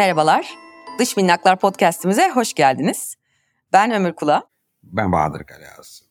Merhabalar. Dış Minnaklar Podcast'imize hoş geldiniz. Ben Ömür Kula. Ben Bahadır Kalayaz.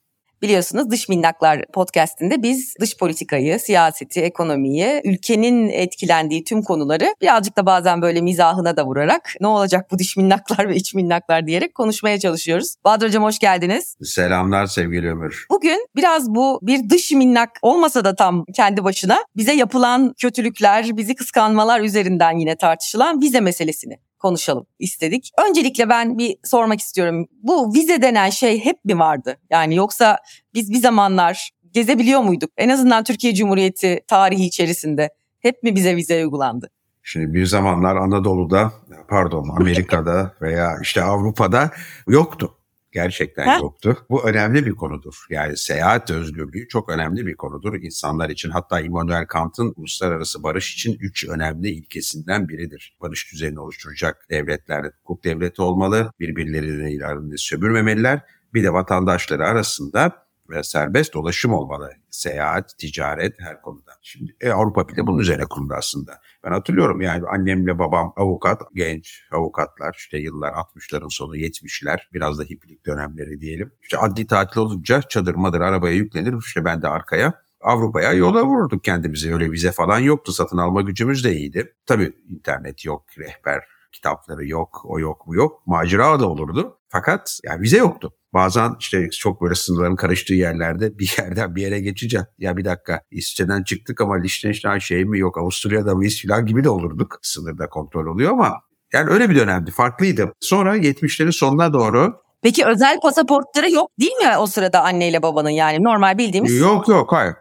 Biliyorsunuz Dış Minnaklar podcastinde biz dış politikayı, siyaseti, ekonomiyi, ülkenin etkilendiği tüm konuları birazcık da bazen böyle mizahına da vurarak ne olacak bu dış minnaklar ve iç minnaklar diyerek konuşmaya çalışıyoruz. Bahadır Hocam hoş geldiniz. Selamlar sevgili Ömür. Bugün biraz bu bir dış minnak olmasa da tam kendi başına bize yapılan kötülükler, bizi kıskanmalar üzerinden yine tartışılan vize meselesini konuşalım istedik. Öncelikle ben bir sormak istiyorum. Bu vize denen şey hep mi vardı? Yani yoksa biz bir zamanlar gezebiliyor muyduk? En azından Türkiye Cumhuriyeti tarihi içerisinde hep mi bize vize uygulandı? Şimdi bir zamanlar Anadolu'da, pardon Amerika'da veya işte Avrupa'da yoktu. Gerçekten ha? yoktu. Bu önemli bir konudur. Yani seyahat özgürlüğü çok önemli bir konudur insanlar için. Hatta Immanuel Kant'ın uluslararası barış için üç önemli ilkesinden biridir. Barış düzenini oluşturacak devletler hukuk devleti olmalı, birbirlerini ilerinde sömürmemeliler. Bir de vatandaşları arasında ve serbest dolaşım olmalı. Seyahat, ticaret her konuda. Şimdi e, Avrupa bile bunun üzerine kuruldu aslında. Ben hatırlıyorum yani annemle babam avukat, genç avukatlar işte yıllar 60'ların sonu 70'ler biraz da hippilik dönemleri diyelim. İşte adli tatil olunca çadır madır arabaya yüklenir işte ben de arkaya Avrupa'ya yola vururduk kendimizi. Öyle vize falan yoktu. Satın alma gücümüz de iyiydi. Tabii internet yok, rehber kitapları yok, o yok, bu yok. Macera da olurdu. Fakat yani vize yoktu. Bazen işte çok böyle sınırların karıştığı yerlerde bir yerden bir yere geçeceğim. Ya bir dakika İsviçre'den çıktık ama Liechtenstein şey mi yok Avusturya'da mıyız falan gibi de olurduk. Sınırda kontrol oluyor ama yani öyle bir dönemdi farklıydı. Sonra 70'lerin sonuna doğru Peki özel pasaportları yok değil mi o sırada anneyle babanın yani normal bildiğimiz? Yok yok hayır.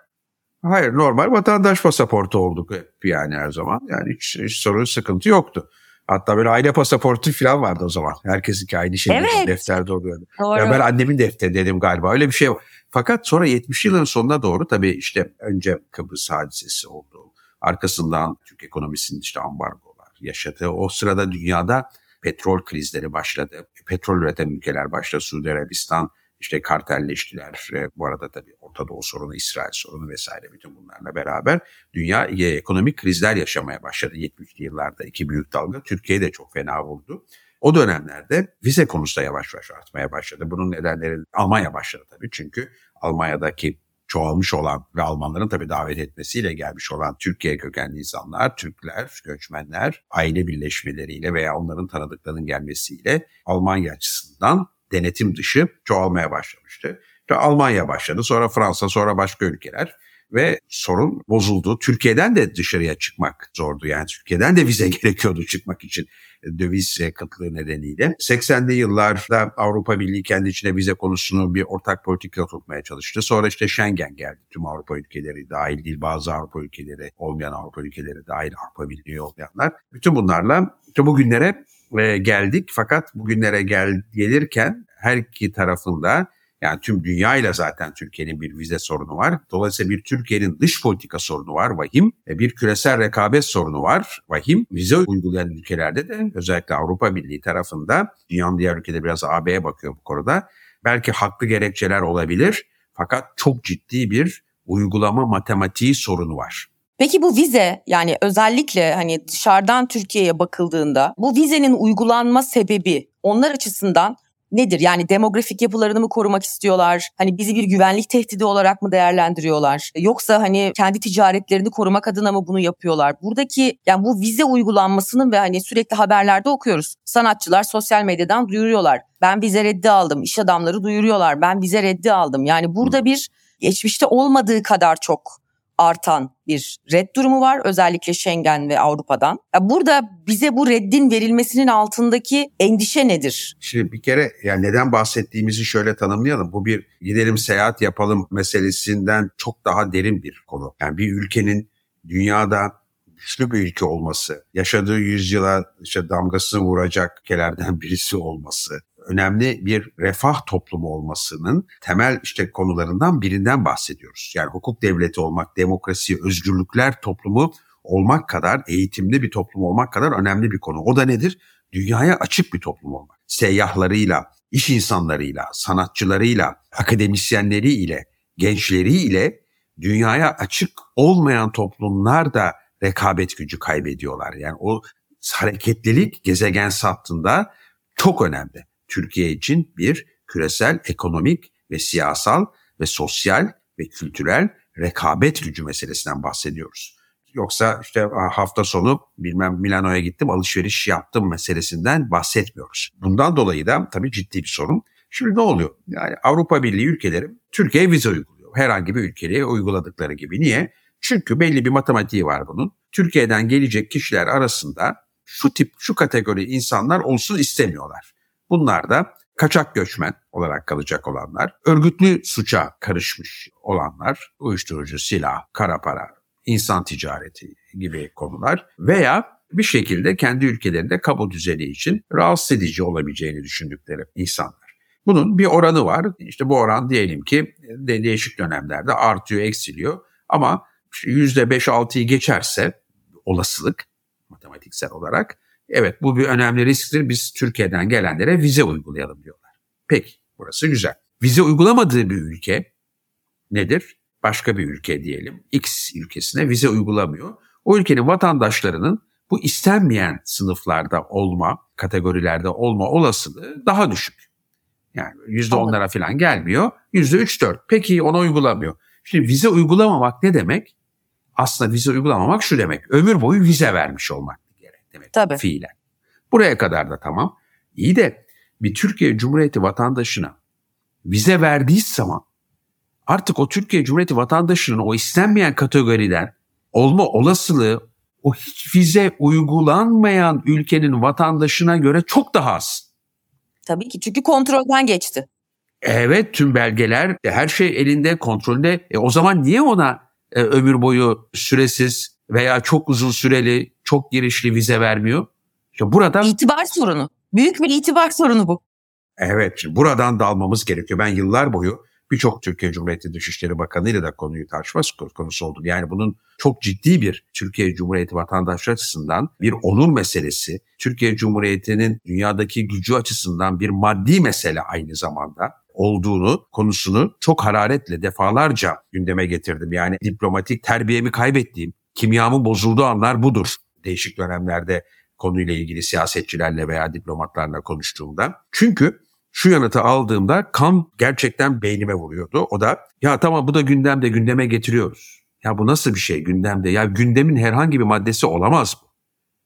Hayır normal vatandaş pasaportu olduk hep yani her zaman. Yani hiç, hiç sorun sıkıntı yoktu. Hatta böyle aile pasaportu falan vardı o zaman. Herkesinki aynı şey evet. defterde oluyordu. Doğru. Ya ben annemin defteri dedim galiba öyle bir şey. Fakat sonra 70 yılın sonuna doğru tabii işte önce Kıbrıs hadisesi oldu. Arkasından Türk ekonomisinin işte ambargolar yaşadığı o sırada dünyada petrol krizleri başladı. Petrol üreten ülkeler başta Suudi Arabistan işte kartelleştiler. E, bu arada tabii Orta Doğu sorunu, İsrail sorunu vesaire bütün bunlarla beraber dünya e, ekonomik krizler yaşamaya başladı 70'li yıllarda iki büyük dalga. Türkiye de çok fena vurdu. O dönemlerde vize konusu da yavaş yavaş artmaya başladı. Bunun nedenleri Almanya başladı tabii çünkü Almanya'daki çoğalmış olan ve Almanların tabii davet etmesiyle gelmiş olan Türkiye kökenli insanlar, Türkler, göçmenler aile birleşmeleriyle veya onların tanıdıklarının gelmesiyle Almanya açısından denetim dışı çoğalmaya başlamıştı. İşte Almanya başladı, sonra Fransa, sonra başka ülkeler ve sorun bozuldu. Türkiye'den de dışarıya çıkmak zordu yani Türkiye'den de vize gerekiyordu çıkmak için döviz kıtlığı nedeniyle. 80'li yıllarda Avrupa Birliği kendi içine vize konusunu bir ortak politika tutmaya çalıştı. Sonra işte Schengen geldi. Tüm Avrupa ülkeleri dahil değil bazı Avrupa ülkeleri olmayan Avrupa ülkeleri dahil Avrupa Birliği olmayanlar. Bütün bunlarla işte bugünlere e, geldik fakat bugünlere gel gelirken her iki tarafında yani tüm dünya ile zaten Türkiye'nin bir vize sorunu var. Dolayısıyla bir Türkiye'nin dış politika sorunu var vahim. E, bir küresel rekabet sorunu var vahim. Vize uygulayan ülkelerde de özellikle Avrupa Birliği tarafında dünyanın diğer ülkeleri biraz AB'ye bakıyor bu konuda. Belki haklı gerekçeler olabilir fakat çok ciddi bir uygulama matematiği sorunu var. Peki bu vize yani özellikle hani dışarıdan Türkiye'ye bakıldığında bu vizenin uygulanma sebebi onlar açısından nedir? Yani demografik yapılarını mı korumak istiyorlar? Hani bizi bir güvenlik tehdidi olarak mı değerlendiriyorlar? Yoksa hani kendi ticaretlerini korumak adına mı bunu yapıyorlar? Buradaki yani bu vize uygulanmasının ve hani sürekli haberlerde okuyoruz. Sanatçılar sosyal medyadan duyuruyorlar. Ben vize reddi aldım. İş adamları duyuruyorlar. Ben vize reddi aldım. Yani burada bir geçmişte olmadığı kadar çok artan bir red durumu var özellikle Schengen ve Avrupa'dan. Burada bize bu reddin verilmesinin altındaki endişe nedir? Şimdi bir kere yani neden bahsettiğimizi şöyle tanımlayalım. Bu bir gidelim seyahat yapalım meselesinden çok daha derin bir konu. Yani bir ülkenin dünyada güçlü bir ülke olması, yaşadığı yüzyıla işte damgasını vuracak ülkelerden birisi olması, önemli bir refah toplumu olmasının temel işte konularından birinden bahsediyoruz. Yani hukuk devleti olmak, demokrasi, özgürlükler toplumu olmak kadar, eğitimli bir toplum olmak kadar önemli bir konu. O da nedir? Dünyaya açık bir toplum olmak. Seyyahlarıyla, iş insanlarıyla, sanatçılarıyla, akademisyenleriyle, gençleriyle dünyaya açık olmayan toplumlar da rekabet gücü kaybediyorlar. Yani o hareketlilik gezegen sattığında çok önemli. Türkiye için bir küresel ekonomik ve siyasal ve sosyal ve kültürel rekabet gücü meselesinden bahsediyoruz. Yoksa işte hafta sonu bilmem Milano'ya gittim alışveriş yaptım meselesinden bahsetmiyoruz. Bundan dolayı da tabii ciddi bir sorun. Şimdi ne oluyor? Yani Avrupa Birliği ülkeleri Türkiye'ye vize uyguluyor. Herhangi bir ülkeye uyguladıkları gibi. Niye? Çünkü belli bir matematiği var bunun. Türkiye'den gelecek kişiler arasında şu tip, şu kategori insanlar olsun istemiyorlar. Bunlar da kaçak göçmen olarak kalacak olanlar, örgütlü suça karışmış olanlar, uyuşturucu, silah, kara para, insan ticareti gibi konular veya bir şekilde kendi ülkelerinde kamu düzeni için rahatsız edici olabileceğini düşündükleri insanlar. Bunun bir oranı var. İşte bu oran diyelim ki de değişik dönemlerde artıyor, eksiliyor. Ama %5-6'yı geçerse olasılık matematiksel olarak evet bu bir önemli risktir. Biz Türkiye'den gelenlere vize uygulayalım diyorlar. Peki burası güzel. Vize uygulamadığı bir ülke nedir? Başka bir ülke diyelim. X ülkesine vize uygulamıyor. O ülkenin vatandaşlarının bu istenmeyen sınıflarda olma, kategorilerde olma olasılığı daha düşük. Yani yüzde onlara falan gelmiyor. Yüzde üç dört. Peki ona uygulamıyor. Şimdi vize uygulamamak ne demek? Aslında vize uygulamamak şu demek. Ömür boyu vize vermiş olmak demek. Tabii. Fiilen. Buraya kadar da tamam. İyi de bir Türkiye Cumhuriyeti vatandaşına vize verdiği zaman artık o Türkiye Cumhuriyeti vatandaşının o istenmeyen kategoriden olma olasılığı o hiç vize uygulanmayan ülkenin vatandaşına göre çok daha az. Tabii ki çünkü kontrolden geçti. Evet tüm belgeler her şey elinde kontrolde. E, o zaman niye ona e, ömür boyu süresiz veya çok uzun süreli çok girişli vize vermiyor? İşte burada itibar sorunu. Büyük bir itibar sorunu bu. Evet, buradan da almamız gerekiyor. Ben yıllar boyu birçok Türkiye Cumhuriyeti Dışişleri Bakanı ile de konuyu tartışma konusu oldum. Yani bunun çok ciddi bir Türkiye Cumhuriyeti vatandaşı açısından bir onur meselesi, Türkiye Cumhuriyeti'nin dünyadaki gücü açısından bir maddi mesele aynı zamanda olduğunu konusunu çok hararetle defalarca gündeme getirdim. Yani diplomatik terbiyemi kaybettiğim, kimyamın bozulduğu anlar budur. Değişik dönemlerde konuyla ilgili siyasetçilerle veya diplomatlarla konuştuğumda. Çünkü şu yanıtı aldığımda kan gerçekten beynime vuruyordu. O da ya tamam bu da gündemde gündeme getiriyoruz. Ya bu nasıl bir şey gündemde? Ya gündemin herhangi bir maddesi olamaz bu.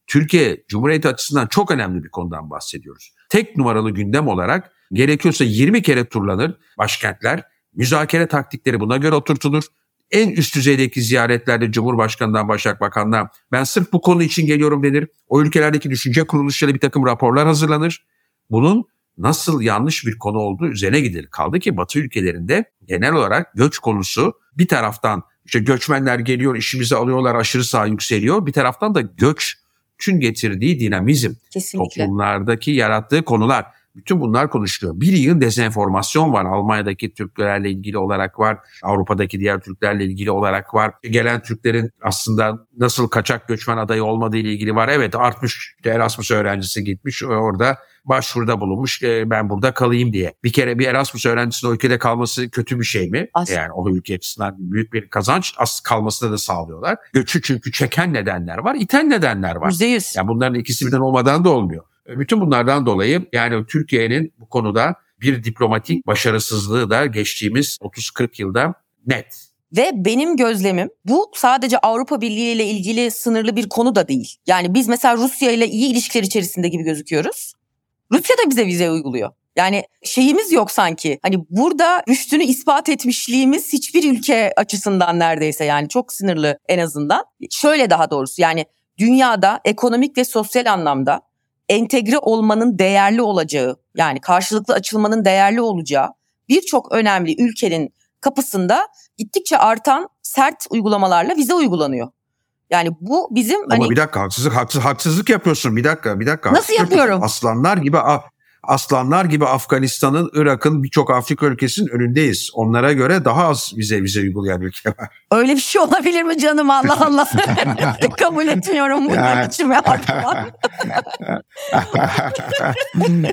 Türkiye Cumhuriyeti açısından çok önemli bir konudan bahsediyoruz. Tek numaralı gündem olarak gerekiyorsa 20 kere turlanır başkentler. Müzakere taktikleri buna göre oturtulur. En üst düzeydeki ziyaretlerde Cumhurbaşkanı'ndan Başbakan'dan ben sırf bu konu için geliyorum denir. O ülkelerdeki düşünce kuruluşları bir takım raporlar hazırlanır. Bunun nasıl yanlış bir konu olduğu üzerine gidilir. Kaldı ki Batı ülkelerinde genel olarak göç konusu bir taraftan işte göçmenler geliyor işimizi alıyorlar aşırı sağ yükseliyor. Bir taraftan da göç tüm getirdiği dinamizm, Kesinlikle. toplumlardaki yarattığı konular. Bütün bunlar konuşuluyor. Bir yığın dezenformasyon var. Almanya'daki Türklerle ilgili olarak var. Avrupa'daki diğer Türklerle ilgili olarak var. Gelen Türklerin aslında nasıl kaçak göçmen adayı olmadığı ile ilgili var. Evet artmış. Erasmus öğrencisi gitmiş orada başvuruda bulunmuş e, ben burada kalayım diye. Bir kere bir Erasmus öğrencisinin o ülkede kalması kötü bir şey mi? Aslında. Yani o ülke açısından büyük bir kazanç az kalmasını da sağlıyorlar. Göçü çünkü çeken nedenler var, iten nedenler var. %100. Yani bunların ikisi birden olmadan da olmuyor. E, bütün bunlardan dolayı yani Türkiye'nin bu konuda bir diplomatik başarısızlığı da geçtiğimiz 30-40 yılda net. Ve benim gözlemim bu sadece Avrupa Birliği ile ilgili sınırlı bir konu da değil. Yani biz mesela Rusya ile iyi ilişkiler içerisinde gibi gözüküyoruz. Rusya da bize vize uyguluyor. Yani şeyimiz yok sanki. Hani burada üstünü ispat etmişliğimiz hiçbir ülke açısından neredeyse yani çok sınırlı en azından. Şöyle daha doğrusu yani dünyada ekonomik ve sosyal anlamda entegre olmanın değerli olacağı yani karşılıklı açılmanın değerli olacağı birçok önemli ülkenin kapısında gittikçe artan sert uygulamalarla vize uygulanıyor. Yani bu bizim Ama hani... bir dakika haksızlık, haksız, haksızlık yapıyorsun. Bir dakika, bir dakika. Nasıl yapıyorum? Aslanlar gibi aslanlar gibi Afganistan'ın, Irak'ın birçok Afrika ülkesinin önündeyiz. Onlara göre daha az vize vize uygulayan ülke var. Öyle bir şey olabilir mi canım Allah Allah. Kabul etmiyorum bu yani... içime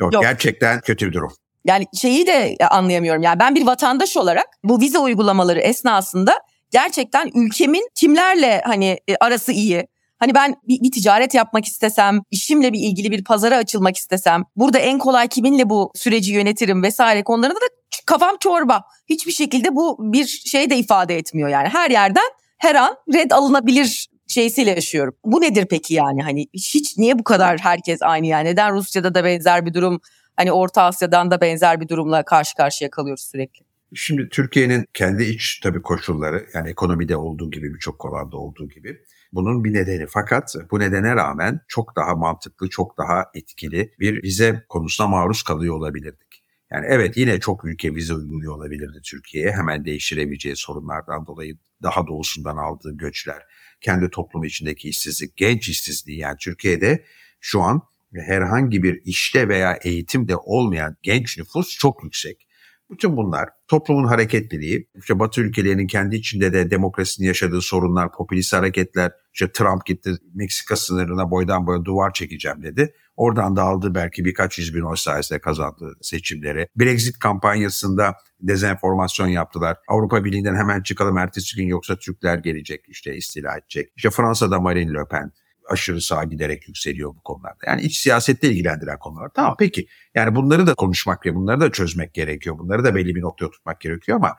Yok, Yok gerçekten kötü bir durum. Yani şeyi de anlayamıyorum. Yani ben bir vatandaş olarak bu vize uygulamaları esnasında gerçekten ülkemin kimlerle hani e, arası iyi, Hani ben bir, bir ticaret yapmak istesem, işimle bir ilgili bir pazara açılmak istesem, burada en kolay kiminle bu süreci yönetirim vesaire konularında da kafam çorba. Hiçbir şekilde bu bir şey de ifade etmiyor yani. Her yerden her an red alınabilir şeysiyle yaşıyorum. Bu nedir peki yani hani hiç niye bu kadar herkes aynı yani neden Rusya'da da benzer bir durum hani Orta Asya'dan da benzer bir durumla karşı karşıya kalıyoruz sürekli. Şimdi Türkiye'nin kendi iç tabii koşulları yani ekonomide olduğu gibi birçok kolanda olduğu gibi bunun bir nedeni. Fakat bu nedene rağmen çok daha mantıklı, çok daha etkili bir vize konusuna maruz kalıyor olabilirdik. Yani evet yine çok ülke vize uyguluyor olabilirdi Türkiye'ye. Hemen değiştiremeyeceği sorunlardan dolayı daha doğusundan aldığı göçler, kendi toplumu içindeki işsizlik, genç işsizliği yani Türkiye'de şu an herhangi bir işte veya eğitimde olmayan genç nüfus çok yüksek. Bütün bunlar toplumun hareketliliği, işte Batı ülkelerinin kendi içinde de demokrasinin yaşadığı sorunlar, popülist hareketler, işte Trump gitti Meksika sınırına boydan boya duvar çekeceğim dedi. Oradan da aldı belki birkaç yüz bin oy sayesinde kazandı seçimleri. Brexit kampanyasında dezenformasyon yaptılar. Avrupa Birliği'nden hemen çıkalım ertesi gün yoksa Türkler gelecek işte istila edecek. İşte Fransa'da Marine Le Pen aşırı sağa giderek yükseliyor bu konularda. Yani iç siyasette ilgilendiren konular. Tamam peki yani bunları da konuşmak ve bunları da çözmek gerekiyor. Bunları da belli bir noktaya tutmak gerekiyor ama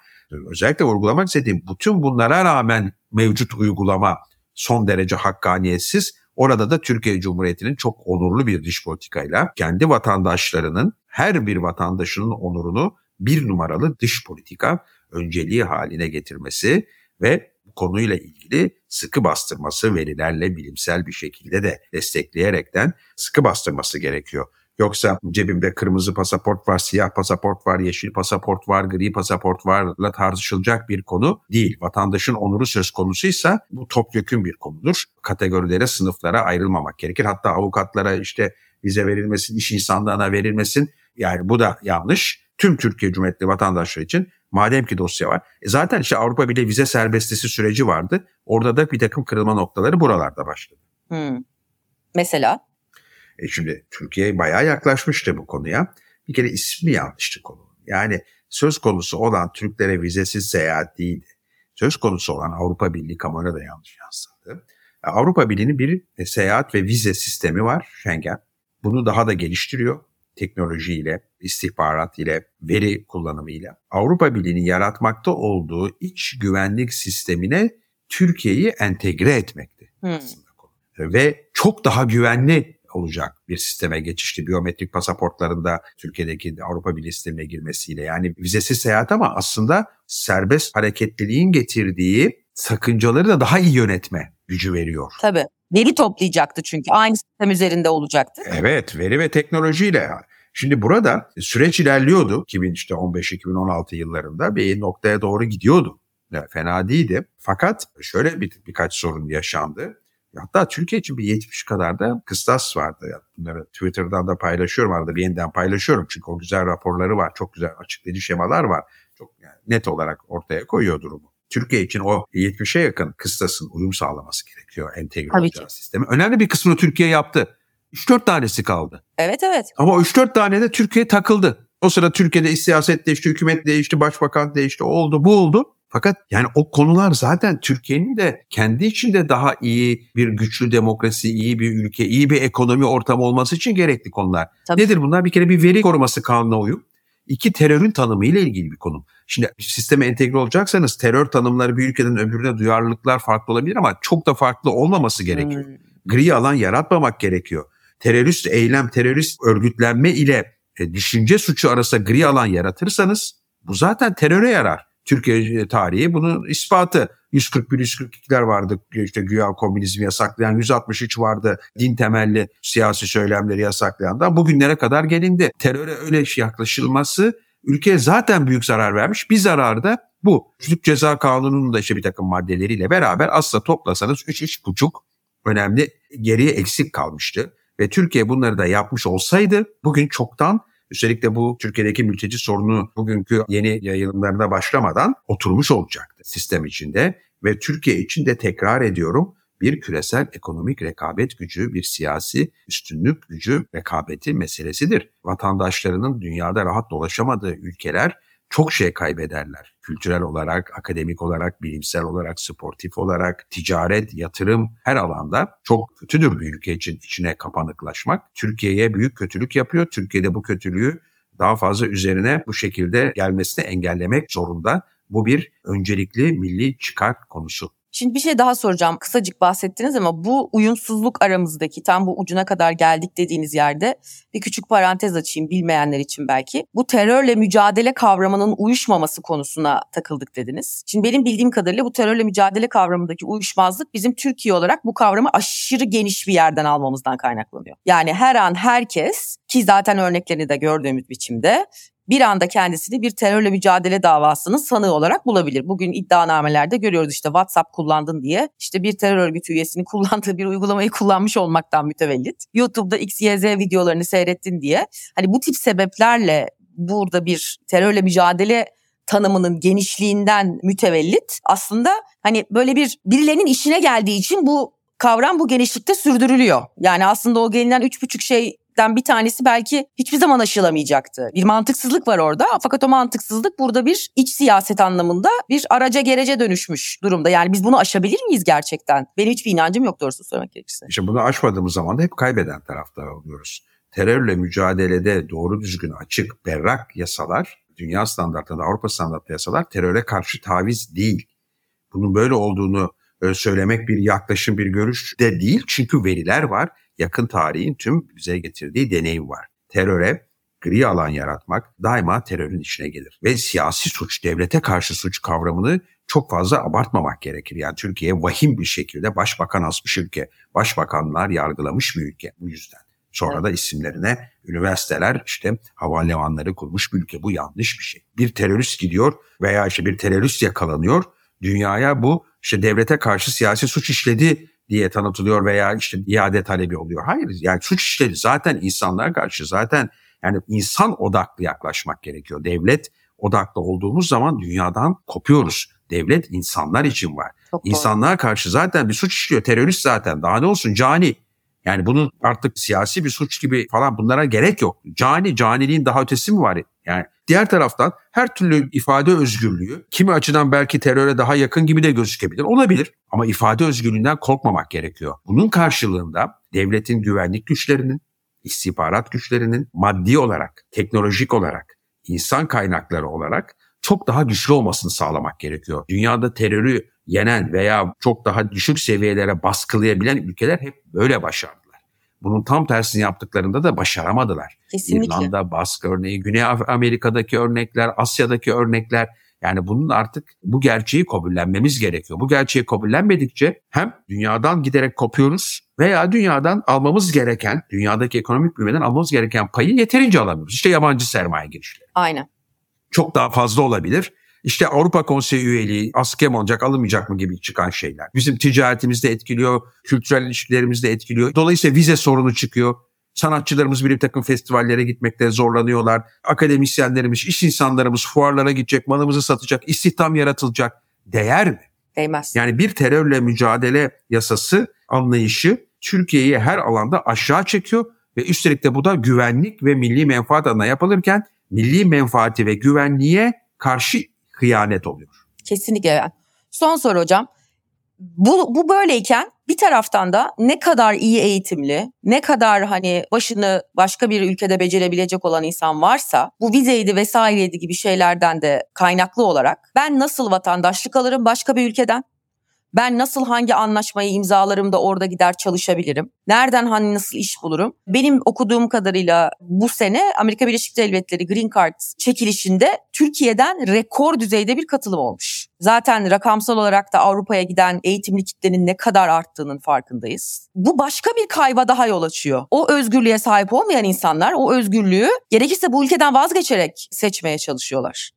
özellikle vurgulamak istediğim bütün bunlara rağmen mevcut uygulama son derece hakkaniyetsiz. Orada da Türkiye Cumhuriyeti'nin çok onurlu bir dış politikayla kendi vatandaşlarının her bir vatandaşının onurunu bir numaralı dış politika önceliği haline getirmesi ve bu konuyla ilgili sıkı bastırması verilerle bilimsel bir şekilde de destekleyerekten sıkı bastırması gerekiyor. Yoksa cebimde kırmızı pasaport var, siyah pasaport var, yeşil pasaport var, gri pasaport varla tartışılacak bir konu değil. Vatandaşın onuru söz konusuysa bu topyekun bir konudur. Kategorilere, sınıflara ayrılmamak gerekir. Hatta avukatlara işte vize verilmesin, iş insanlığına verilmesin. Yani bu da yanlış. Tüm Türkiye Cumhuriyeti vatandaşları için Madem ki dosya var. E zaten işte Avrupa Birliği vize serbestisi süreci vardı. Orada da bir takım kırılma noktaları buralarda başladı. Hmm. Mesela? E şimdi Türkiye bayağı yaklaşmıştı bu konuya. Bir kere ismi yanlıştı konu. Yani söz konusu olan Türklere vizesiz seyahat değildi. Söz konusu olan Avrupa Birliği kamuoyuna da yanlış yansıdı. E, Avrupa Birliği'nin bir e, seyahat ve vize sistemi var Schengen. Bunu daha da geliştiriyor teknolojiyle, istihbarat ile, veri kullanımıyla Avrupa Birliği'nin yaratmakta olduğu iç güvenlik sistemine Türkiye'yi entegre etmekti hmm. aslında. Ve çok daha güvenli olacak bir sisteme geçişti. Biyometrik pasaportlarında Türkiye'deki Avrupa Birliği sistemine girmesiyle yani vizesiz seyahat ama aslında serbest hareketliliğin getirdiği sakıncaları da daha iyi yönetme gücü veriyor. Tabii. Veri toplayacaktı çünkü aynı sistem üzerinde olacaktı. Evet veri ve teknolojiyle Şimdi burada süreç ilerliyordu 2015-2016 yıllarında bir noktaya doğru gidiyordu. Yani fena değildi. Fakat şöyle bir, birkaç sorun yaşandı. Hatta Türkiye için bir 70 kadar da kıstas vardı. Bunları Twitter'dan da paylaşıyorum arada yeniden paylaşıyorum. Çünkü o güzel raporları var. Çok güzel açıklayıcı şemalar var. Çok yani net olarak ortaya koyuyor durumu. Türkiye için o 70'e yakın kıstasın uyum sağlaması gerekiyor entegre olacağı sistemi. Önemli bir kısmını Türkiye yaptı. 3-4 tanesi kaldı. Evet evet. Ama 3-4 tane de Türkiye takıldı. O sıra Türkiye'de siyaset değişti, hükümet değişti, başbakan değişti, oldu bu oldu. Fakat yani o konular zaten Türkiye'nin de kendi içinde daha iyi bir güçlü demokrasi, iyi bir ülke, iyi bir ekonomi ortamı olması için gerekli konular. Tabii. Nedir bunlar? Bir kere bir veri koruması kanuna uyum. İki terörün tanımı ile ilgili bir konu. Şimdi sisteme entegre olacaksanız terör tanımları bir ülkeden öbürüne duyarlılıklar farklı olabilir ama çok da farklı olmaması gerekiyor. Hmm. Gri alan yaratmamak gerekiyor terörist eylem, terörist örgütlenme ile e, düşünce suçu arasında gri alan yaratırsanız bu zaten teröre yarar. Türkiye tarihi bunun ispatı. 141-142'ler vardı işte güya komünizmi yasaklayan 163 vardı din temelli siyasi söylemleri yasaklayan da bugünlere kadar gelindi. Teröre öyle yaklaşılması ülkeye zaten büyük zarar vermiş. Bir zarar da bu. Türk Ceza Kanunu'nun da işte bir takım maddeleriyle beraber aslında toplasanız 3-3,5 önemli geriye eksik kalmıştı ve Türkiye bunları da yapmış olsaydı bugün çoktan Üstelik de bu Türkiye'deki mülteci sorunu bugünkü yeni yayınlarına başlamadan oturmuş olacaktı sistem içinde. Ve Türkiye için de tekrar ediyorum bir küresel ekonomik rekabet gücü, bir siyasi üstünlük gücü rekabeti meselesidir. Vatandaşlarının dünyada rahat dolaşamadığı ülkeler çok şey kaybederler. Kültürel olarak, akademik olarak, bilimsel olarak, sportif olarak, ticaret, yatırım her alanda çok kötüdür bir ülke için içine kapanıklaşmak. Türkiye'ye büyük kötülük yapıyor. Türkiye'de bu kötülüğü daha fazla üzerine bu şekilde gelmesini engellemek zorunda. Bu bir öncelikli milli çıkar konusu. Şimdi bir şey daha soracağım. Kısacık bahsettiniz ama bu uyumsuzluk aramızdaki tam bu ucuna kadar geldik dediğiniz yerde bir küçük parantez açayım bilmeyenler için belki. Bu terörle mücadele kavramının uyuşmaması konusuna takıldık dediniz. Şimdi benim bildiğim kadarıyla bu terörle mücadele kavramındaki uyuşmazlık bizim Türkiye olarak bu kavramı aşırı geniş bir yerden almamızdan kaynaklanıyor. Yani her an herkes ki zaten örneklerini de gördüğümüz biçimde bir anda kendisini bir terörle mücadele davasının sanığı olarak bulabilir. Bugün iddianamelerde görüyoruz işte WhatsApp kullandın diye işte bir terör örgütü üyesinin kullandığı bir uygulamayı kullanmış olmaktan mütevellit. YouTube'da XYZ videolarını seyrettin diye. Hani bu tip sebeplerle burada bir terörle mücadele tanımının genişliğinden mütevellit aslında hani böyle bir birilerinin işine geldiği için bu kavram bu genişlikte sürdürülüyor. Yani aslında o gelinen üç buçuk şey bir tanesi belki hiçbir zaman aşılamayacaktı. Bir mantıksızlık var orada fakat o mantıksızlık burada bir iç siyaset anlamında bir araca gerece dönüşmüş durumda. Yani biz bunu aşabilir miyiz gerçekten? Benim hiçbir inancım yok doğrusu söylemek gerekirse. İşte bunu aşmadığımız zaman da hep kaybeden taraftar oluyoruz. Terörle mücadelede doğru düzgün açık berrak yasalar dünya standartlarında Avrupa standartlı yasalar teröre karşı taviz değil. Bunun böyle olduğunu e, söylemek bir yaklaşım, bir görüş de değil. Çünkü veriler var yakın tarihin tüm bize getirdiği deneyim var. Teröre gri alan yaratmak daima terörün içine gelir. Ve siyasi suç, devlete karşı suç kavramını çok fazla abartmamak gerekir. Yani Türkiye vahim bir şekilde başbakan asmış ülke. Başbakanlar yargılamış bir ülke bu yüzden. Sonra evet. da isimlerine üniversiteler işte havalimanları kurmuş bir ülke. Bu yanlış bir şey. Bir terörist gidiyor veya işte bir terörist yakalanıyor. Dünyaya bu işte devlete karşı siyasi suç işledi diye tanıtılıyor veya işte iade talebi oluyor. Hayır yani suç işleri zaten insanlara karşı zaten yani insan odaklı yaklaşmak gerekiyor. Devlet odaklı olduğumuz zaman dünyadan kopuyoruz. Devlet insanlar için var. Çok İnsanlığa karşı zaten bir suç işliyor. Terörist zaten daha ne olsun cani. Yani bunun artık siyasi bir suç gibi falan bunlara gerek yok. Cani, caniliğin daha ötesi mi var? Yani diğer taraftan her türlü ifade özgürlüğü kimi açıdan belki teröre daha yakın gibi de gözükebilir. Olabilir ama ifade özgürlüğünden korkmamak gerekiyor. Bunun karşılığında devletin güvenlik güçlerinin, istihbarat güçlerinin maddi olarak, teknolojik olarak, insan kaynakları olarak çok daha güçlü olmasını sağlamak gerekiyor. Dünyada terörü yenen veya çok daha düşük seviyelere baskılayabilen ülkeler hep böyle başardılar. Bunun tam tersini yaptıklarında da başaramadılar. Kesinlikle. İrlanda, Bask örneği, Güney Amerika'daki örnekler, Asya'daki örnekler. Yani bunun artık bu gerçeği kabullenmemiz gerekiyor. Bu gerçeği kabullenmedikçe hem dünyadan giderek kopuyoruz veya dünyadan almamız gereken, dünyadaki ekonomik büyümeden almamız gereken payı yeterince alamıyoruz. İşte yabancı sermaye girişleri. Aynen. Çok daha fazla olabilir. İşte Avrupa Konseyi üyeliği askem olacak alınmayacak mı gibi çıkan şeyler. Bizim ticaretimizi de etkiliyor, kültürel ilişkilerimizi de etkiliyor. Dolayısıyla vize sorunu çıkıyor. Sanatçılarımız bir takım festivallere gitmekte zorlanıyorlar. Akademisyenlerimiz, iş insanlarımız fuarlara gidecek, malımızı satacak, istihdam yaratılacak. Değer mi? Değmez. Yani bir terörle mücadele yasası anlayışı Türkiye'yi her alanda aşağı çekiyor ve üstelik de bu da güvenlik ve milli menfaat adına yapılırken milli menfaati ve güvenliğe karşı hıyanet oluyor. Kesinlikle. Son soru hocam. Bu, bu böyleyken bir taraftan da ne kadar iyi eğitimli, ne kadar hani başını başka bir ülkede becerebilecek olan insan varsa bu vizeydi vesaireydi gibi şeylerden de kaynaklı olarak ben nasıl vatandaşlık alırım başka bir ülkeden? Ben nasıl hangi anlaşmayı imzalarım da orada gider çalışabilirim? Nereden hani nasıl iş bulurum? Benim okuduğum kadarıyla bu sene Amerika Birleşik Devletleri Green Card çekilişinde Türkiye'den rekor düzeyde bir katılım olmuş. Zaten rakamsal olarak da Avrupa'ya giden eğitimli kitlenin ne kadar arttığının farkındayız. Bu başka bir kayba daha yol açıyor. O özgürlüğe sahip olmayan insanlar o özgürlüğü gerekirse bu ülkeden vazgeçerek seçmeye çalışıyorlar.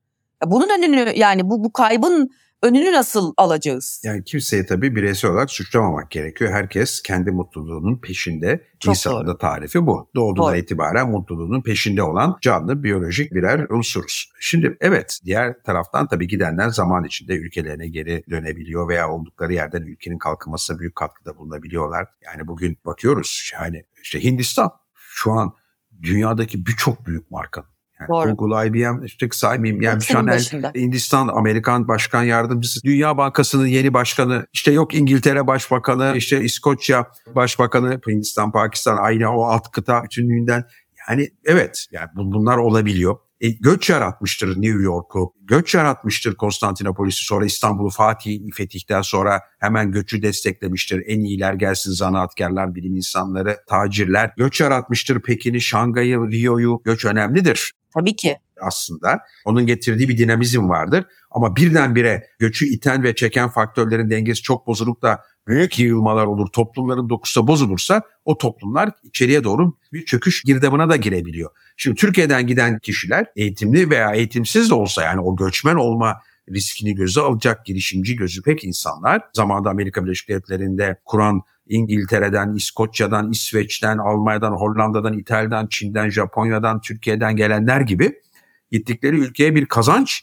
Bunun önünü yani bu, bu kaybın önünü nasıl alacağız? Yani kimseyi tabii bireysel olarak suçlamamak gerekiyor. Herkes kendi mutluluğunun peşinde. Çok İnsanın da tarifi bu. Doğduğundan doğru. itibaren mutluluğunun peşinde olan canlı biyolojik birer unsuruz. Şimdi evet diğer taraftan tabii gidenler zaman içinde ülkelerine geri dönebiliyor veya oldukları yerden ülkenin kalkınmasına büyük katkıda bulunabiliyorlar. Yani bugün bakıyoruz yani işte Hindistan şu an dünyadaki birçok büyük markanın Doğru. Google, IBM, işte saymayayım. Yani Hepsinin Chanel, başında. Hindistan, Amerikan Başkan Yardımcısı, Dünya Bankası'nın yeni başkanı, işte yok İngiltere Başbakanı, işte İskoçya Başbakanı, Hindistan, Pakistan aynı o alt kıta bütünlüğünden. Yani evet yani bunlar olabiliyor. E, göç yaratmıştır New York'u, göç yaratmıştır Konstantinopolis'i, sonra İstanbul'u Fatih fetihten sonra hemen göçü desteklemiştir. En iyiler gelsin zanaatkarlar, bilim insanları, tacirler. Göç yaratmıştır Pekin'i, Şangay'ı, Rio'yu. Göç önemlidir. Tabii ki. Aslında onun getirdiği bir dinamizm vardır. Ama birdenbire göçü iten ve çeken faktörlerin dengesi çok bozulup da büyük yığılmalar olur, toplumların dokusu bozulursa o toplumlar içeriye doğru bir çöküş girdabına da girebiliyor. Şimdi Türkiye'den giden kişiler eğitimli veya eğitimsiz de olsa yani o göçmen olma riskini göze alacak girişimci gözü pek insanlar zamanında Amerika Birleşik Devletleri'nde kuran İngiltere'den, İskoçya'dan, İsveç'ten, Almanya'dan, Hollanda'dan, İtalya'dan, Çin'den, Japonya'dan, Türkiye'den gelenler gibi gittikleri ülkeye bir kazanç,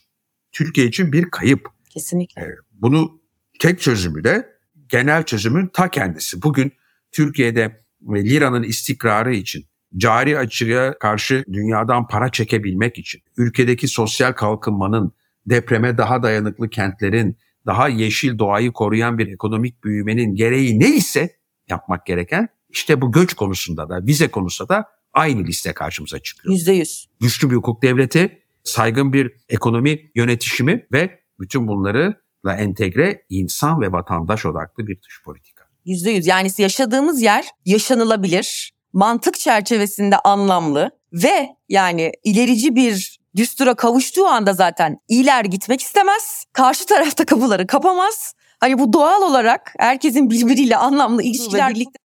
Türkiye için bir kayıp. Kesinlikle. Bunu tek çözümü de genel çözümün ta kendisi. Bugün Türkiye'de liranın istikrarı için, cari açıya karşı dünyadan para çekebilmek için, ülkedeki sosyal kalkınmanın, depreme daha dayanıklı kentlerin, daha yeşil doğayı koruyan bir ekonomik büyümenin gereği neyse yapmak gereken işte bu göç konusunda da vize konusunda da aynı liste karşımıza çıkıyor. Yüzde yüz. Güçlü bir hukuk devleti, saygın bir ekonomi yönetişimi ve bütün bunları da entegre insan ve vatandaş odaklı bir dış politika. Yüzde yüz. Yani yaşadığımız yer yaşanılabilir, mantık çerçevesinde anlamlı ve yani ilerici bir düstura kavuştuğu anda zaten iler gitmek istemez. Karşı tarafta kapıları kapamaz. Hani bu doğal olarak herkesin birbiriyle anlamlı ilişkiler birlikte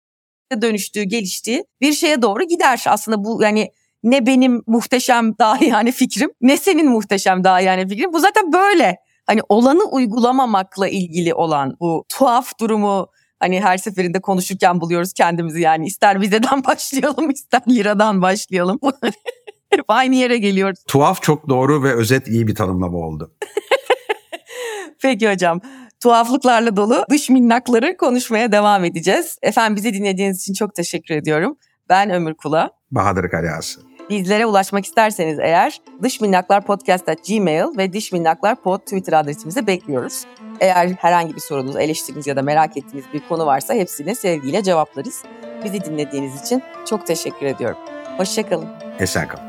dönüştüğü, geliştiği bir şeye doğru gider. Aslında bu yani ne benim muhteşem daha yani fikrim ne senin muhteşem daha yani fikrim. Bu zaten böyle. Hani olanı uygulamamakla ilgili olan bu tuhaf durumu hani her seferinde konuşurken buluyoruz kendimizi yani ister vizeden başlayalım ister liradan başlayalım. Hep aynı yere geliyoruz. Tuhaf çok doğru ve özet iyi bir tanımlama oldu. Peki hocam. Tuhaflıklarla dolu dış minnakları konuşmaya devam edeceğiz. Efendim bizi dinlediğiniz için çok teşekkür ediyorum. Ben Ömür Kula. Bahadır Kalyası. Bizlere ulaşmak isterseniz eğer Dış Minnaklar Podcast Gmail ve Dış Minnaklar Pod Twitter adresimize bekliyoruz. Eğer herhangi bir sorunuz, eleştiriniz ya da merak ettiğiniz bir konu varsa hepsini sevgiyle cevaplarız. Bizi dinlediğiniz için çok teşekkür ediyorum. Hoşçakalın. Esen kalın.